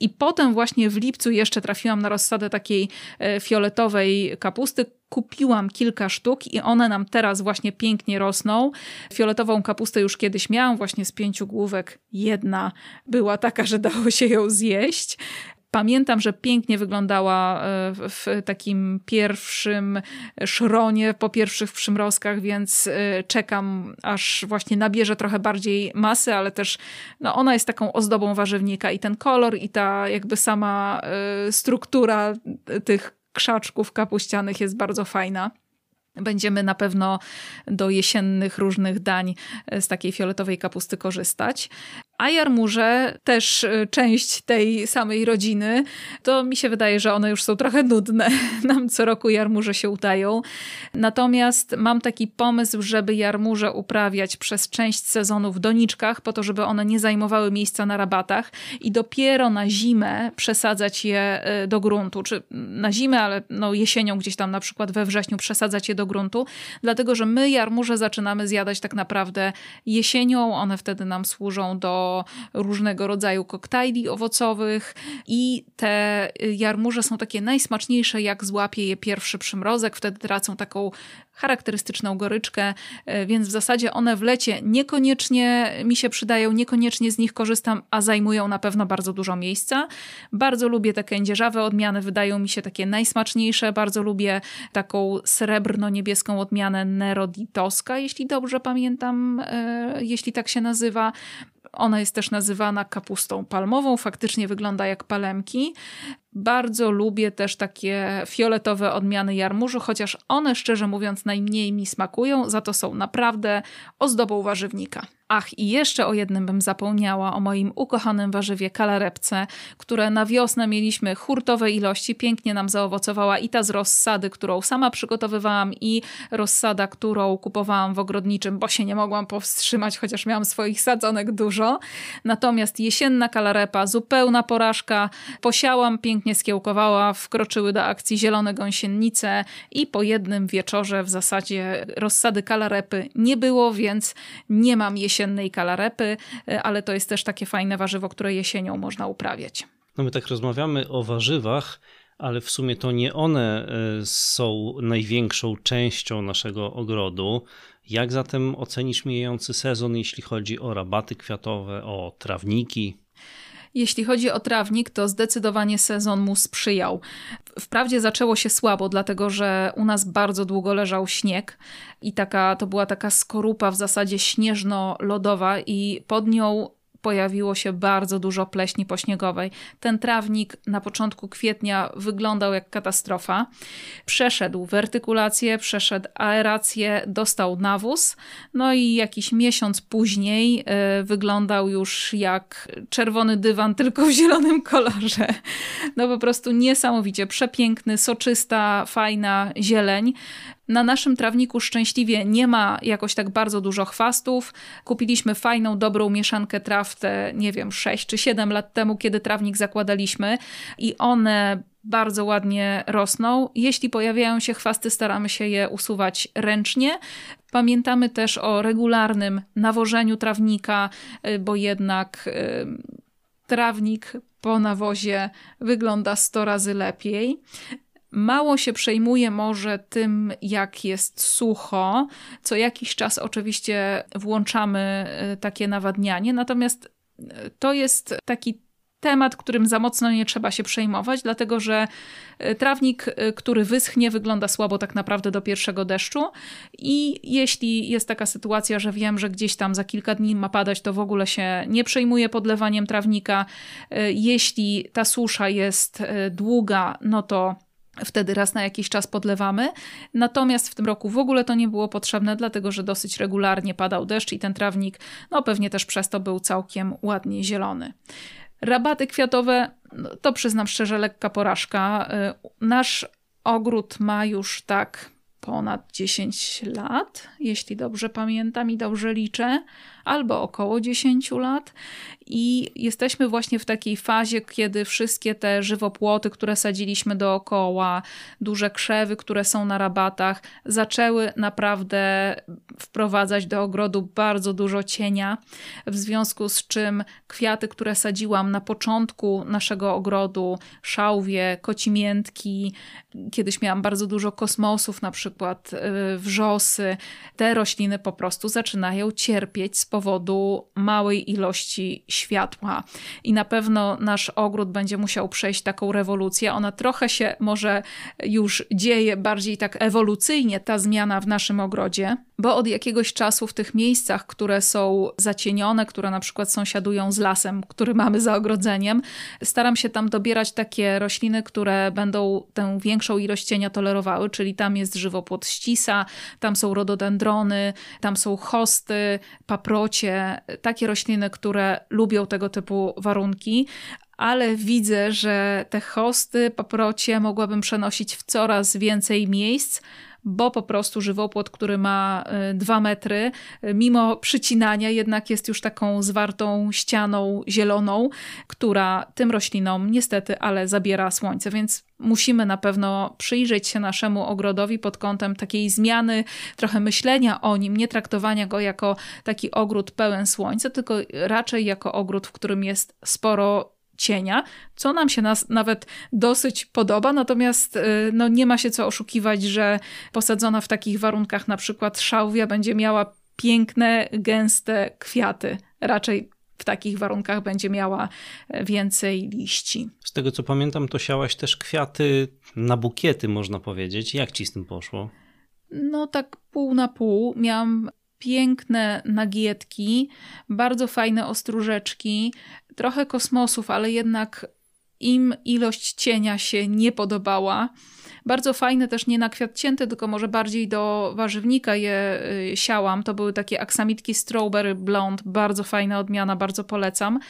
Speaker 2: I potem właśnie w lipcu jeszcze trafiłam na rozsadę takiej e, fioletowej kapusty, kupiłam kilka sztuk i one nam teraz właśnie pięknie rosną. Fioletową kapustę już kiedyś miałam, właśnie z pięciu główek jedna była taka, że dało się ją zjeść Pamiętam, że pięknie wyglądała e, w takim pierwszym szronie, po pierwszych przymrozkach, więc e, czekam, aż właśnie nabierze trochę bardziej masy, ale też no, ona jest taką ozdobą warzywnika i ten kolor i ta jakby sama e, struktura tych krzaczków kapuścianych jest bardzo fajna. Będziemy na pewno do jesiennych różnych dań z takiej fioletowej kapusty korzystać. A jarmuże, też y, część tej samej rodziny, to mi się wydaje, że one już są trochę nudne. Nam co roku jarmuże się udają. Natomiast mam taki pomysł, żeby jarmuże uprawiać przez część sezonu w doniczkach, po to, żeby one nie zajmowały miejsca na rabatach i dopiero na zimę przesadzać je y, do gruntu. Czy na zimę, ale no jesienią gdzieś tam na przykład we wrześniu przesadzać je do gruntu, dlatego że my jarmuże zaczynamy zjadać tak naprawdę jesienią. One wtedy nam służą do różnego rodzaju koktajli owocowych i te jarmuże są takie najsmaczniejsze, jak złapie je pierwszy przymrozek, wtedy tracą taką charakterystyczną goryczkę, e, więc w zasadzie one w lecie niekoniecznie mi się przydają, niekoniecznie z nich korzystam, a zajmują na pewno bardzo dużo miejsca. Bardzo lubię te kędzierzawe odmiany, wydają mi się takie najsmaczniejsze. Bardzo lubię taką srebrno-niebieską odmianę Neroditoska, jeśli dobrze pamiętam, e, jeśli tak się nazywa. Ona jest też nazywana kapustą palmową, faktycznie wygląda jak palemki. Bardzo lubię też takie fioletowe odmiany jarmużu, chociaż one szczerze mówiąc najmniej mi smakują, za to są naprawdę ozdobą warzywnika. Ach, i jeszcze o jednym bym zapomniała, o moim ukochanym warzywie kalarepce, które na wiosnę mieliśmy hurtowe ilości, pięknie nam zaowocowała i ta z rozsady, którą sama przygotowywałam i rozsada, którą kupowałam w ogrodniczym, bo się nie mogłam powstrzymać, chociaż miałam swoich sadzonek dużo. Natomiast jesienna kalarepa, zupełna porażka, posiałam, pięknie skiełkowała, wkroczyły do akcji zielone gąsienice i po jednym wieczorze w zasadzie rozsady kalarepy nie było, więc nie mam jesiennej jesiennej kalarepy, e, ale to jest też takie fajne warzywo, które jesienią można uprawiać.
Speaker 1: No my tak rozmawiamy o warzywach, ale w sumie to nie one e, są największą częścią naszego ogrodu. Jak zatem ocenisz mijający sezon, jeśli chodzi o rabaty kwiatowe, o trawniki?
Speaker 2: Jeśli chodzi o trawnik, to zdecydowanie sezon mu sprzyjał. Wprawdzie zaczęło się słabo, dlatego że u nas bardzo długo leżał śnieg i taka, to była taka skorupa w zasadzie śnieżno-lodowa i pod nią pojawiło się bardzo dużo pleśni pośniegowej. Ten trawnik na początku kwietnia wyglądał jak katastrofa. Przeszedł wertykulację, przeszedł aerację, dostał nawóz, no i jakiś miesiąc później y, wyglądał już jak czerwony dywan, tylko w zielonym kolorze. No po prostu niesamowicie przepiękny, soczysta, fajna zieleń. Na naszym trawniku szczęśliwie nie ma jakoś tak bardzo dużo chwastów. Kupiliśmy fajną, dobrą mieszankę traw te, nie wiem, 6 czy 7 lat temu, kiedy trawnik zakładaliśmy i one bardzo ładnie rosną. Jeśli pojawiają się chwasty, staramy się je usuwać ręcznie. Pamiętamy też o regularnym nawożeniu trawnika, y, bo jednak y, trawnik po nawozie wygląda 100 razy lepiej. Mało się przejmuje może tym, jak jest sucho. Co jakiś czas oczywiście włączamy y, takie nawadnianie, natomiast y, to jest taki temat, którym za mocno nie trzeba się przejmować, dlatego że y, trawnik, który wyschnie, wygląda słabo tak naprawdę do pierwszego deszczu. I jeśli jest taka sytuacja, że wiem, że gdzieś tam za kilka dni ma padać, to w ogóle się nie przejmuję podlewaniem trawnika. Jeśli ta susza jest długa, no to Wtedy raz na jakiś czas podlewamy. Natomiast w tym roku w ogóle to nie było potrzebne, dlatego że dosyć regularnie padał deszcz i ten trawnik, no pewnie też przez to był całkiem ładnie zielony. Rabaty kwiatowe, no, to przyznam szczerze, lekka porażka. Y, nasz ogród ma już tak ponad 10 lat, jeśli dobrze pamiętam i dobrze liczę albo około 10 lat. I jesteśmy właśnie w takiej fazie, kiedy wszystkie te żywopłoty, które sadziliśmy dookoła, duże krzewy, które są na rabatach, zaczęły naprawdę wprowadzać do ogrodu bardzo dużo cienia, w związku z czym kwiaty, które sadziłam na początku naszego ogrodu, szałwie, kocimiętki, kiedyś miałam bardzo dużo kosmosów, na przykład y, wrzosy, te rośliny po prostu zaczynają cierpieć z powodu małej ilości światła. I na pewno nasz ogród będzie musiał przejść taką rewolucję. Ona trochę się może już dzieje bardziej tak ewolucyjnie, ta zmiana w naszym ogrodzie, bo od jakiegoś czasu w tych miejscach, które są zacienione, które na przykład sąsiadują z lasem, który mamy za ogrodzeniem, staram się tam dobierać takie rośliny, które będą tę większą ilość cienia tolerowały, czyli tam jest żywopłot ścisa, tam są rododendrony, tam są hosty, paprocie, takie rośliny, które lubią tego typu warunki, ale widzę, że te hosty, paprocie mogłabym przenosić w coraz więcej miejsc, bo po prostu żywopłot, który ma y, dwa metry, y, mimo przycinania, jednak jest już taką zwartą ścianą zieloną, która tym roślinom niestety, ale zabiera słońce, więc musimy na pewno przyjrzeć się naszemu ogrodowi pod kątem takiej zmiany, trochę myślenia o nim, nie traktowania go jako taki ogród pełen słońca, tylko raczej jako ogród, w którym jest sporo cienia, co nam się nas nawet dosyć podoba, natomiast y, no, nie ma się co oszukiwać, że posadzona w takich warunkach na przykład szałwia będzie miała piękne, gęste kwiaty. Raczej w takich warunkach będzie miała e, więcej liści.
Speaker 1: Z tego co pamiętam, to siałaś też kwiaty na bukiety, można powiedzieć. Jak ci z tym poszło?
Speaker 2: No tak pół na pół. Miałam piękne nagietki, bardzo fajne ostróżeczki, trochę kosmosów, ale jednak im ilość cienia się nie podobała. Bardzo fajne też nie na kwiat cięty, tylko może bardziej do warzywnika je y, siałam. To były takie aksamitki Strawberry Blonde, bardzo fajna odmiana, bardzo polecam.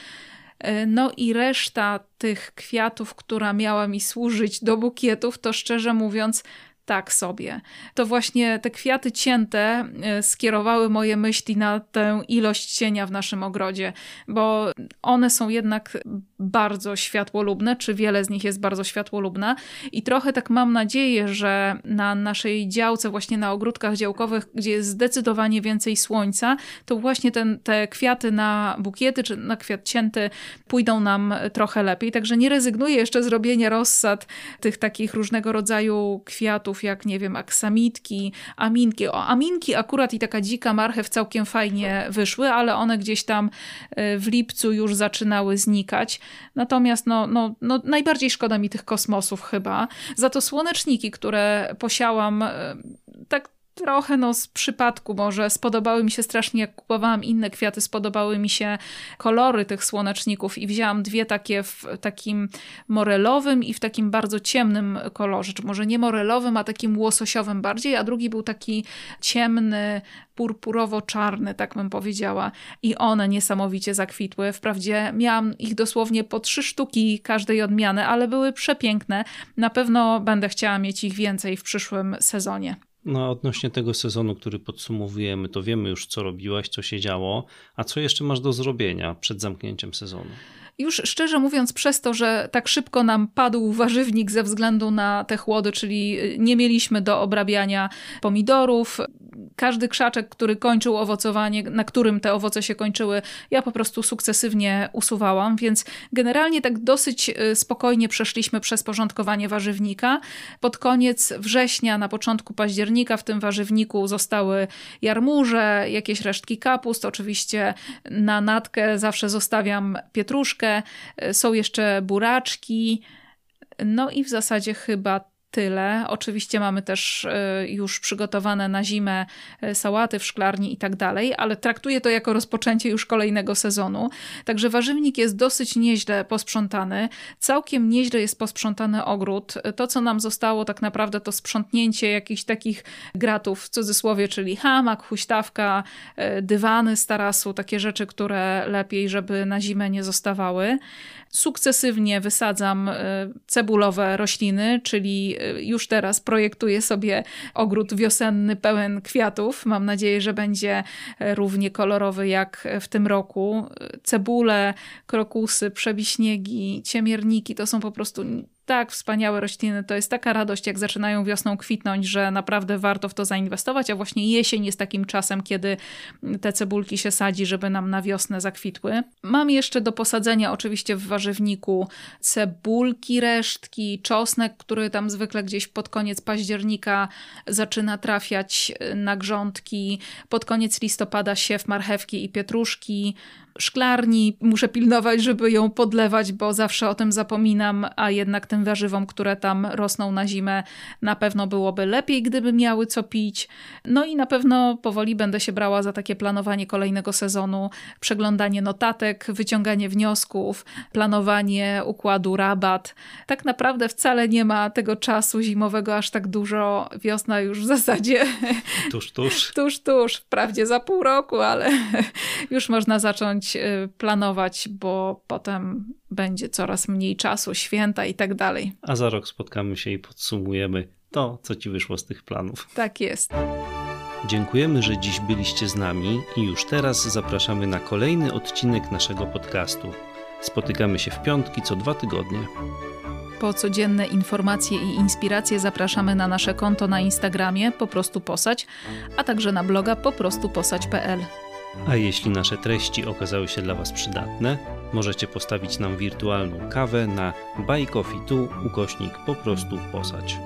Speaker 2: Y, no i reszta tych kwiatów, która miała mi służyć do bukietów, to szczerze mówiąc tak sobie. To właśnie te kwiaty cięte e, skierowały moje myśli na tę ilość cienia w naszym ogrodzie, bo one są jednak bardzo światłolubne, czy wiele z nich jest bardzo światłolubne i trochę tak mam nadzieję, że na naszej działce, właśnie na ogródkach działkowych, gdzie jest zdecydowanie więcej słońca, to właśnie ten, te kwiaty na bukiety, czy na kwiat cięty pójdą nam trochę lepiej, także nie rezygnuję jeszcze z robienia rozsad tych takich różnego rodzaju kwiatów, jak nie wiem, aksamitki, aminki. O, aminki akurat i taka dzika marchew całkiem fajnie wyszły, ale one gdzieś tam y, w lipcu już zaczynały znikać. Natomiast no, no, no najbardziej szkoda mi tych kosmosów chyba. Za to słoneczniki, które posiałam y, tak trochę no z przypadku może spodobały mi się strasznie, jak kupowałam inne kwiaty, spodobały mi się kolory tych słoneczników i wzięłam dwie takie w takim morelowym i w takim bardzo ciemnym kolorze, czy może nie morelowym, a takim łososiowym bardziej, a drugi był taki ciemny, purpurowo-czarny, tak bym powiedziała. I one niesamowicie zakwitły. Wprawdzie miałam ich dosłownie po trzy sztuki każdej odmiany, ale były przepiękne. Na pewno będę chciała mieć ich więcej w przyszłym sezonie.
Speaker 1: No, odnośnie tego sezonu, który podsumowujemy, to wiemy już, co robiłaś, co się działo, a co jeszcze masz do zrobienia przed zamknięciem sezonu?
Speaker 2: Już szczerze mówiąc, przez to, że tak szybko nam padł warzywnik ze względu na te chłody, czyli nie mieliśmy do obrabiania pomidorów, każdy krzaczek, który kończył owocowanie, na którym te owoce się kończyły, ja po prostu sukcesywnie usuwałam, więc generalnie tak dosyć y, spokojnie przeszliśmy przez porządkowanie warzywnika. Pod koniec września, na początku października w tym warzywniku zostały jarmuże, jakieś resztki kapust, oczywiście na natkę zawsze zostawiam pietruszkę, y, są jeszcze buraczki, no i w zasadzie chyba tyle. Oczywiście mamy też e, już przygotowane na zimę e, sałaty w szklarni i tak dalej, ale traktuję to jako rozpoczęcie już kolejnego sezonu. Także warzywnik jest dosyć nieźle posprzątany. Całkiem nieźle jest posprzątany ogród. To, co nam zostało tak naprawdę to sprzątnięcie jakichś takich gratów w cudzysłowie, czyli hamak, huśtawka, e, dywany z tarasu, takie rzeczy, które lepiej, żeby na zimę nie zostawały. Sukcesywnie wysadzam cebulowe rośliny, czyli już teraz projektuję sobie ogród wiosenny pełen kwiatów. Mam nadzieję, że będzie równie kolorowy jak w tym roku. Cebule, krokusy, przebiśniegi, ciemierniki to są po prostu tak wspaniałe rośliny, to jest taka radość, jak zaczynają wiosną kwitnąć, że naprawdę warto w to zainwestować, a właśnie jesień jest takim czasem, kiedy te cebulki się sadzi, żeby nam na wiosnę zakwitły. Mam jeszcze do posadzenia oczywiście w warzywniku cebulki, resztki, czosnek, który tam zwykle gdzieś pod koniec października zaczyna trafiać na grządki, pod koniec listopada siew marchewki i pietruszki, szklarni. Muszę pilnować, żeby ją podlewać, bo zawsze o tym zapominam, a jednak tym warzywom, które tam rosną na zimę, na pewno byłoby lepiej, gdyby miały co pić. No i na pewno powoli będę się brała za takie planowanie kolejnego sezonu, przeglądanie notatek, wyciąganie wniosków, planowanie układu rabat. Tak naprawdę wcale nie ma tego czasu zimowego aż tak dużo. Wiosna już w zasadzie
Speaker 1: tuż, tuż.
Speaker 2: tuż, tuż. Wprawdzie za pół roku, ale już można zacząć zacząć y, planować, bo potem będzie coraz mniej czasu, święta i tak dalej.
Speaker 1: A za rok spotkamy się i podsumujemy to, co ci wyszło z tych planów.
Speaker 2: Tak jest.
Speaker 1: Dziękujemy, że dziś byliście z nami i już teraz zapraszamy na kolejny odcinek naszego podcastu. Spotykamy się w piątki co dwa tygodnie.
Speaker 2: Po codzienne informacje i inspiracje zapraszamy na nasze konto na Instagramie po prostu posać, a także na bloga poprostuposać.pl.
Speaker 1: A jeśli nasze treści okazały się dla Was przydatne, możecie postawić nam wirtualną kawę na Buy Coffee Tu ukośnik po prostu posać.